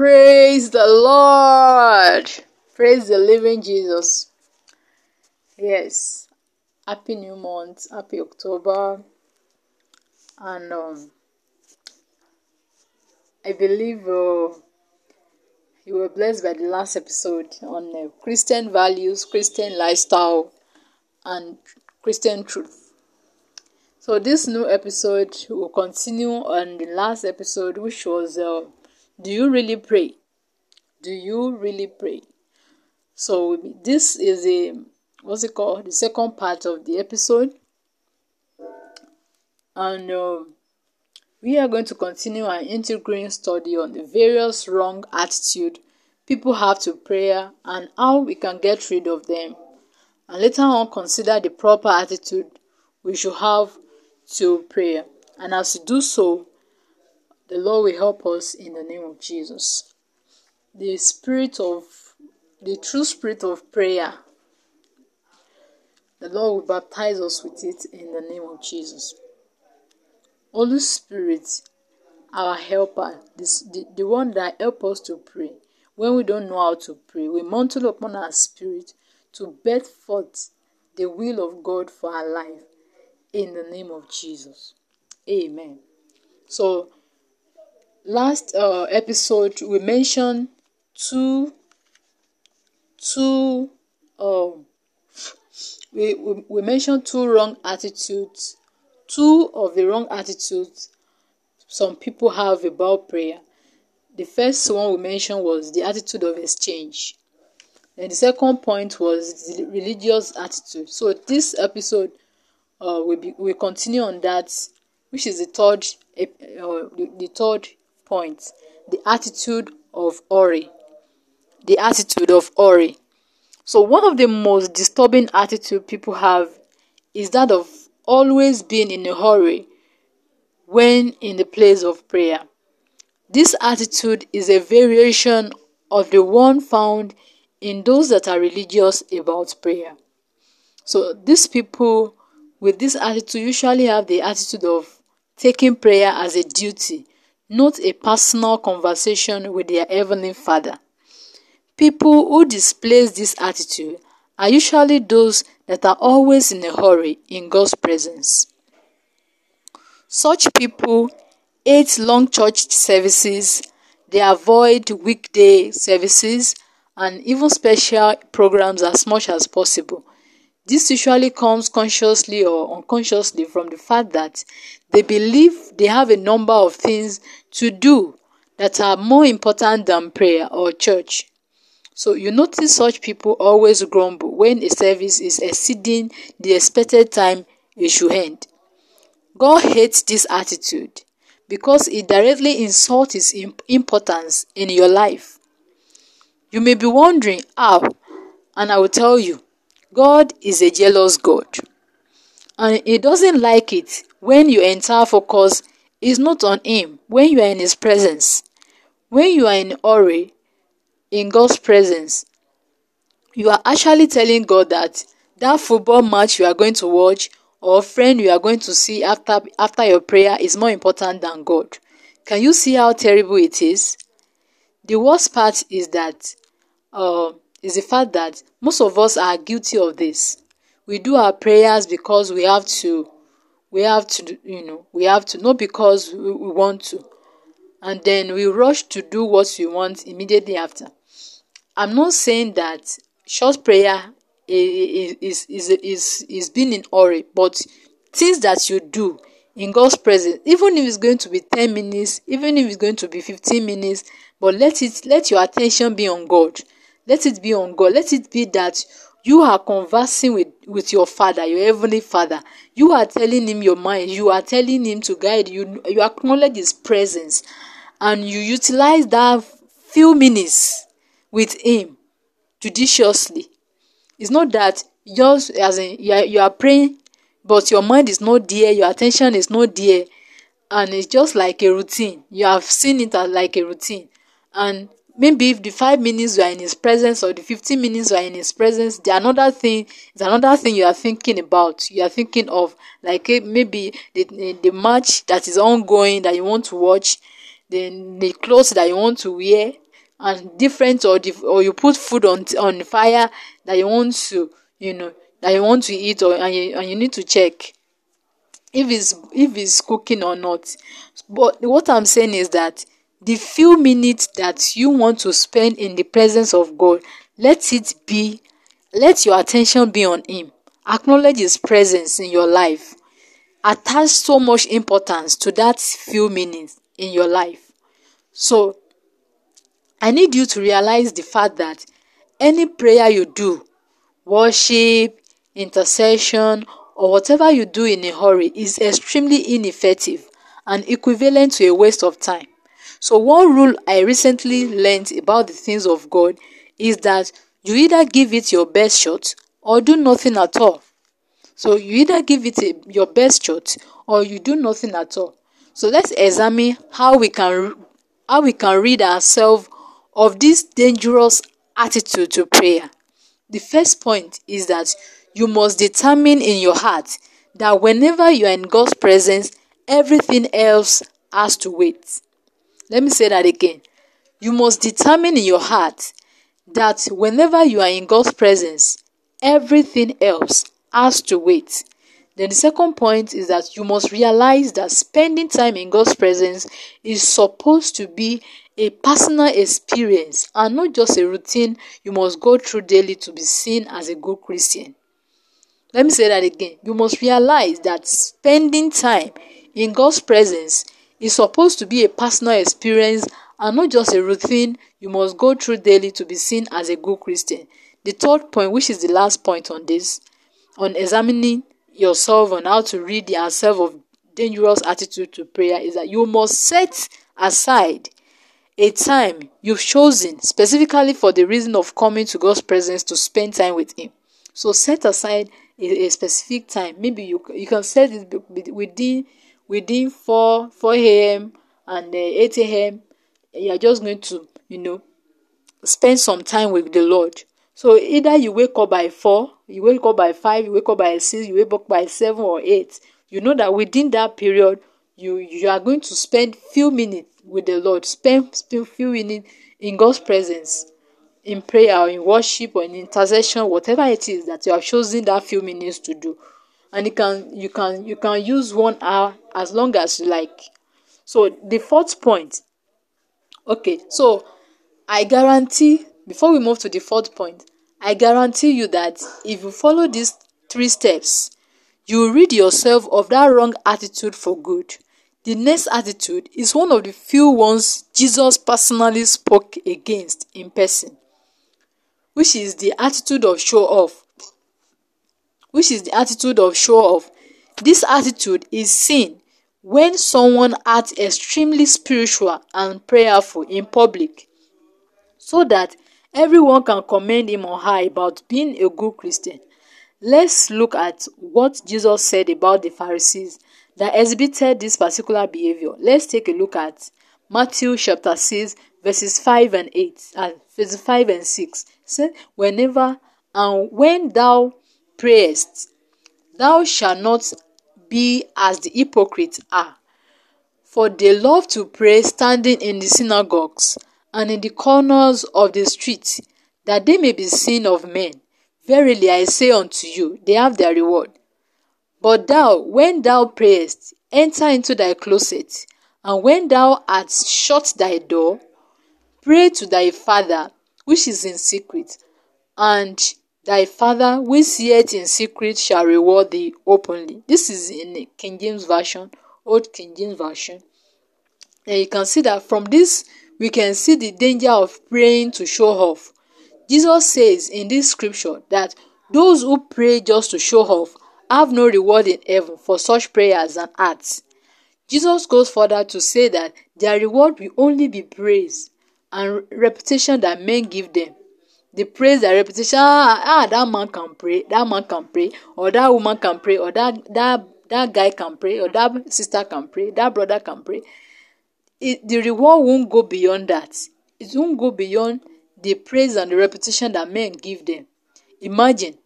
Praise the Lord. Praise the living Jesus. Yes. Happy new month. Happy October. And um, I believe uh, you were blessed by the last episode on uh, Christian values, Christian lifestyle, and Christian truth. So this new episode will continue on the last episode, which was uh, Do you really pray? Do you really pray? So this is a what's it called? The second part of the episode, and uh, we are going to continue our integrating study on the various wrong attitude people have to prayer and how we can get rid of them, and later on consider the proper attitude we should have to prayer. And as we do so, the Lord will help us in the name of Jesus. The spirit of the true spirit of prayer. The Lord will baptize us with it in the name of Jesus. Holy Spirit, our helper, this, the, the one that help us to pray. When we don't know how to pray, we mantle upon our spirit to birth forth the will of God for our life in the name of Jesus. Amen. So, last uh, episode we mentioned two two um we, we, we mentioned two wrong attitudes two of the wrong attitudes some people have about prayer. The first one we mentioned was the attitude of exchange. And the second point was the religious attitude. So this episode uh, we we continue on that, which is the third uh, the, the third point, the attitude of Ori. The attitude of Ori. So one of the most disturbing attitude people have is that of always being in a hurry when in the place of prayer. This attitude is a variation of the one found in those that are religious about prayer. So these people with this attitude usually have the attitude of taking prayer as a duty, not a personal conversation with their Heavenly Father. People who display this attitude are usually those that are always in a hurry in God's presence. Such people hate long church services, they avoid weekday services, and even special programs as much as possible this usually comes consciously or unconsciously from the fact that they believe they have a number of things to do that are more important than prayer or church. So you notice such people always grumble when a service is exceeding the expected time it should end. God hates this attitude because it directly insults his importance in your life. You may be wondering how, and I will tell you God is a jealous God. And He doesn't like it when your entire focus is not on Him, when you are in His presence. When you are in hurry, in God's presence, you are actually telling God that that football match you are going to watch or friend you are going to see after after your prayer is more important than God. Can you see how terrible it is? The worst part is that uh, is the fact that most of us are guilty of this. We do our prayers because we have to, we have to, you know, we have to, not because we, we want to. And then we rush to do what we want immediately after. I'm not saying that short prayer is, is, is, is, is being in hurry, but things that you do in God's presence, even if it's going to be 10 minutes, even if it's going to be 15 minutes, but let it let your attention be on God. Let it be on God. Let it be that you are conversing with, with your father, your heavenly father. You are telling him your mind. You are telling him to guide you. You acknowledge his presence and you utilize that few minutes with him judiciously. It's not that yours as in you are, you are praying, but your mind is not there, your attention is not there, and it's just like a routine. You have seen it as like a routine, and maybe if the five minutes you are in his presence or the 15 minutes you are in his presence the another thing is another thing you are thinking about. You are thinking of like eh, maybe the, the match that is ongoing that you want to watch the, the clothes that you want to wear and different or dif- or you put food on on fire that you want to you know that you want to eat or and you, and you need to check if it's if it's cooking or not. But what i'm saying is that the few minutes that you want to spend in the presence of god let it be let your attention be on him. Acknowledge his presence in your life. Attach so much importance to that few minutes in your life. So i need you to realize the fact that any prayer you do worship intercession or whatever you do in a hurry is extremely ineffective and equivalent to a waste of time. So, one rule I recently learned about the things of God is that you either give it your best shot or do nothing at all. So, you either give it a, your best shot or you do nothing at all. So, let's examine how we can how we can rid ourselves of this dangerous attitude to prayer. The first point is that you must determine in your heart that whenever you are in God's presence, everything else has to wait. Let me say that again. You must determine in your heart that whenever you are in God's presence, everything else has to wait. Then the second point is that you must realize that spending time in God's presence is supposed to be a personal experience and not just a routine you must go through daily to be seen as a good Christian. Let me say that again. You must realize that spending time in God's presence is supposed to be a personal experience and not just a routine you must go through daily to be seen as a good Christian. The third point, which is the last point on this, on examining yourself on how to rid yourself of dangerous attitude to prayer, is that you must set aside a time you've chosen specifically for the reason of coming to God's presence to spend time with Him. So set aside a, a specific time. Maybe you you can set it within within 4 4 a.m. and uh, 8 a.m. You are just going to you know spend some time with the Lord. So either you wake up by 4, you wake up by 5, you wake up by 6, you wake up by 7 or 8. You know that within that period you you are going to spend few minutes with the Lord. Spend spend few minutes in God's presence in prayer in worship or in intercession, whatever it is that you have chosen that few minutes to do. And you can you can you can use one hour as long as you like. So the fourth point. Okay, so I guarantee before we move to the fourth point, I guarantee you that if you follow these three steps, you rid yourself of that wrong attitude for good. The next attitude is one of the few ones Jesus personally spoke against in person which is the attitude of show off which is the attitude of show off this attitude is seen when someone acts extremely spiritual and prayerful in public so that everyone can commend him or her about being a good Christian. Let's look at what Jesus said about the Pharisees that exhibited this particular behavior. Let's take a look at Matthew chapter 6, verses 5 and 8, and verses 5 and 6 said, Whenever and when thou prayest, thou shalt not be as the hypocrites are. For they love to pray standing in the synagogues and in the corners of the streets, that they may be seen of men. Verily I say unto you, they have their reward. But thou, when thou prayest, enter into thy closet, and when thou art shut thy door, pray to thy Father which is in secret, and thy Father which seeth in secret shall reward thee openly. This is in King James Version, Old King James Version. And you can see that from this, we can see the danger of praying to show off. Jesus says in this scripture that those who pray just to show off have no reward in heaven for such prayers and acts. Jesus goes further to say that their reward will only be praise and reputation that men give them. The praise their reputation, ah, ah, that man can pray, that man can pray, or that woman can pray, or that that that guy can pray, or that sister can pray, that brother can pray. It, the reward won't go beyond that. It won't go beyond the praise and the reputation that men give them. Imagine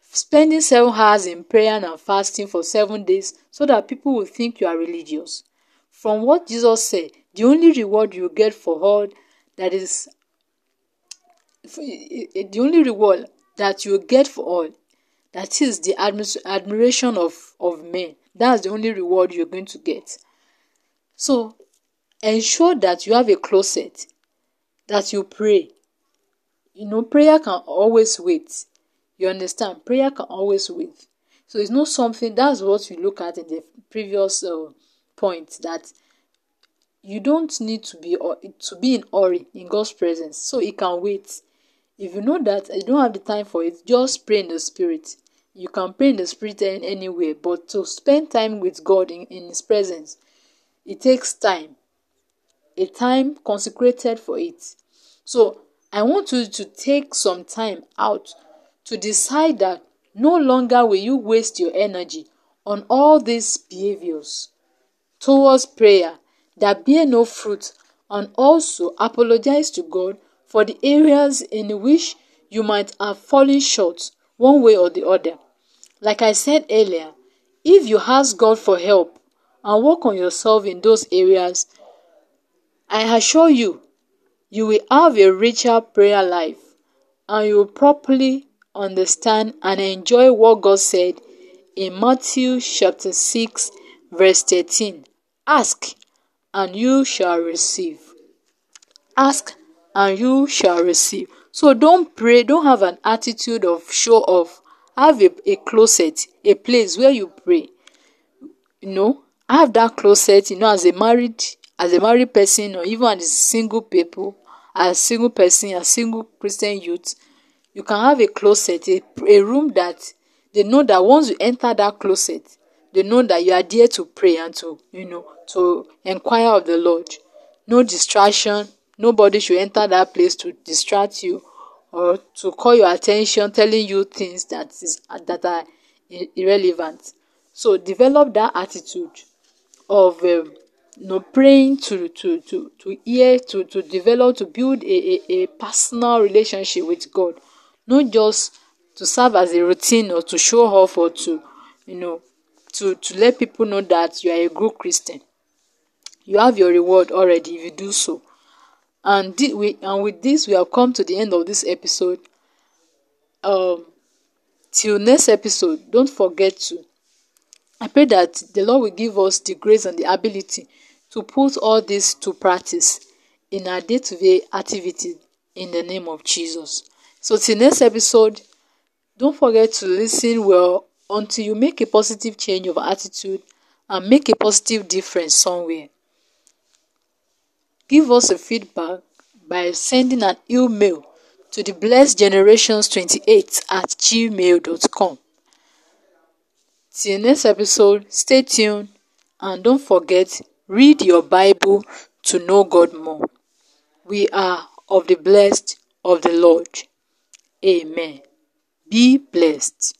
spending seven hours in prayer and fasting for seven days so that people will think you are religious. From what Jesus said, the only reward you get for all that is the only reward that you get for all that is the admiration of of men. That's the only reward you're going to get. So ensure that you have a closet that you pray. You know prayer can always wait. You understand? Prayer can always wait. So it's not something that's what we look at in the previous uh, point that you don't need to be to be in hurry in God's presence. So He can wait. If you know that you don't have the time for it, just pray in the spirit. You can pray in the spirit anywhere, but to spend time with God in, in His presence, it takes time. A time consecrated for it. So I want you to take some time out to decide that no longer will you waste your energy on all these behaviors towards prayer that bear no fruit and also apologize to God for the areas in which you might have fallen short one way or the other. Like I said earlier, if you ask God for help and work on yourself in those areas, I assure you, you will have a richer prayer life and you will properly understand and enjoy what God said in Matthew chapter 6 verse 13. Ask and you shall receive. Ask and you shall receive. So don't pray, don't have an attitude of show off. Have a, a closet, a place where you pray. You know, have that closet, you know, as a married as a married person or even as a single people, as a single person, a single Christian youth, you can have a closet, a, a room that they know that once you enter that closet, they know that you are there to pray and to, you know, to inquire of the Lord. No distraction. Nobody should enter that place to distract you or to call your attention, telling you things that is that are irrelevant. So develop that attitude of um, you know, praying to to to to hear to to develop to build a, a, a personal relationship with God, not just to serve as a routine or to show off or to you know to to let people know that you are a good Christian. You have your reward already if you do so. And we and with this we have come to the end of this episode. Um till next episode, don't forget to I pray that the Lord will give us the grace and the ability to put all this to practice in our day-to-day activity in the name of Jesus. So till next episode, don't forget to listen well until you make a positive change of attitude and make a positive difference somewhere. Give us a feedback by sending an email to the blessed generations 28 at gmail.com. Till next episode, stay tuned and don't forget, read your Bible to know God more. We are of the blessed of the Lord. Amen. Be blessed.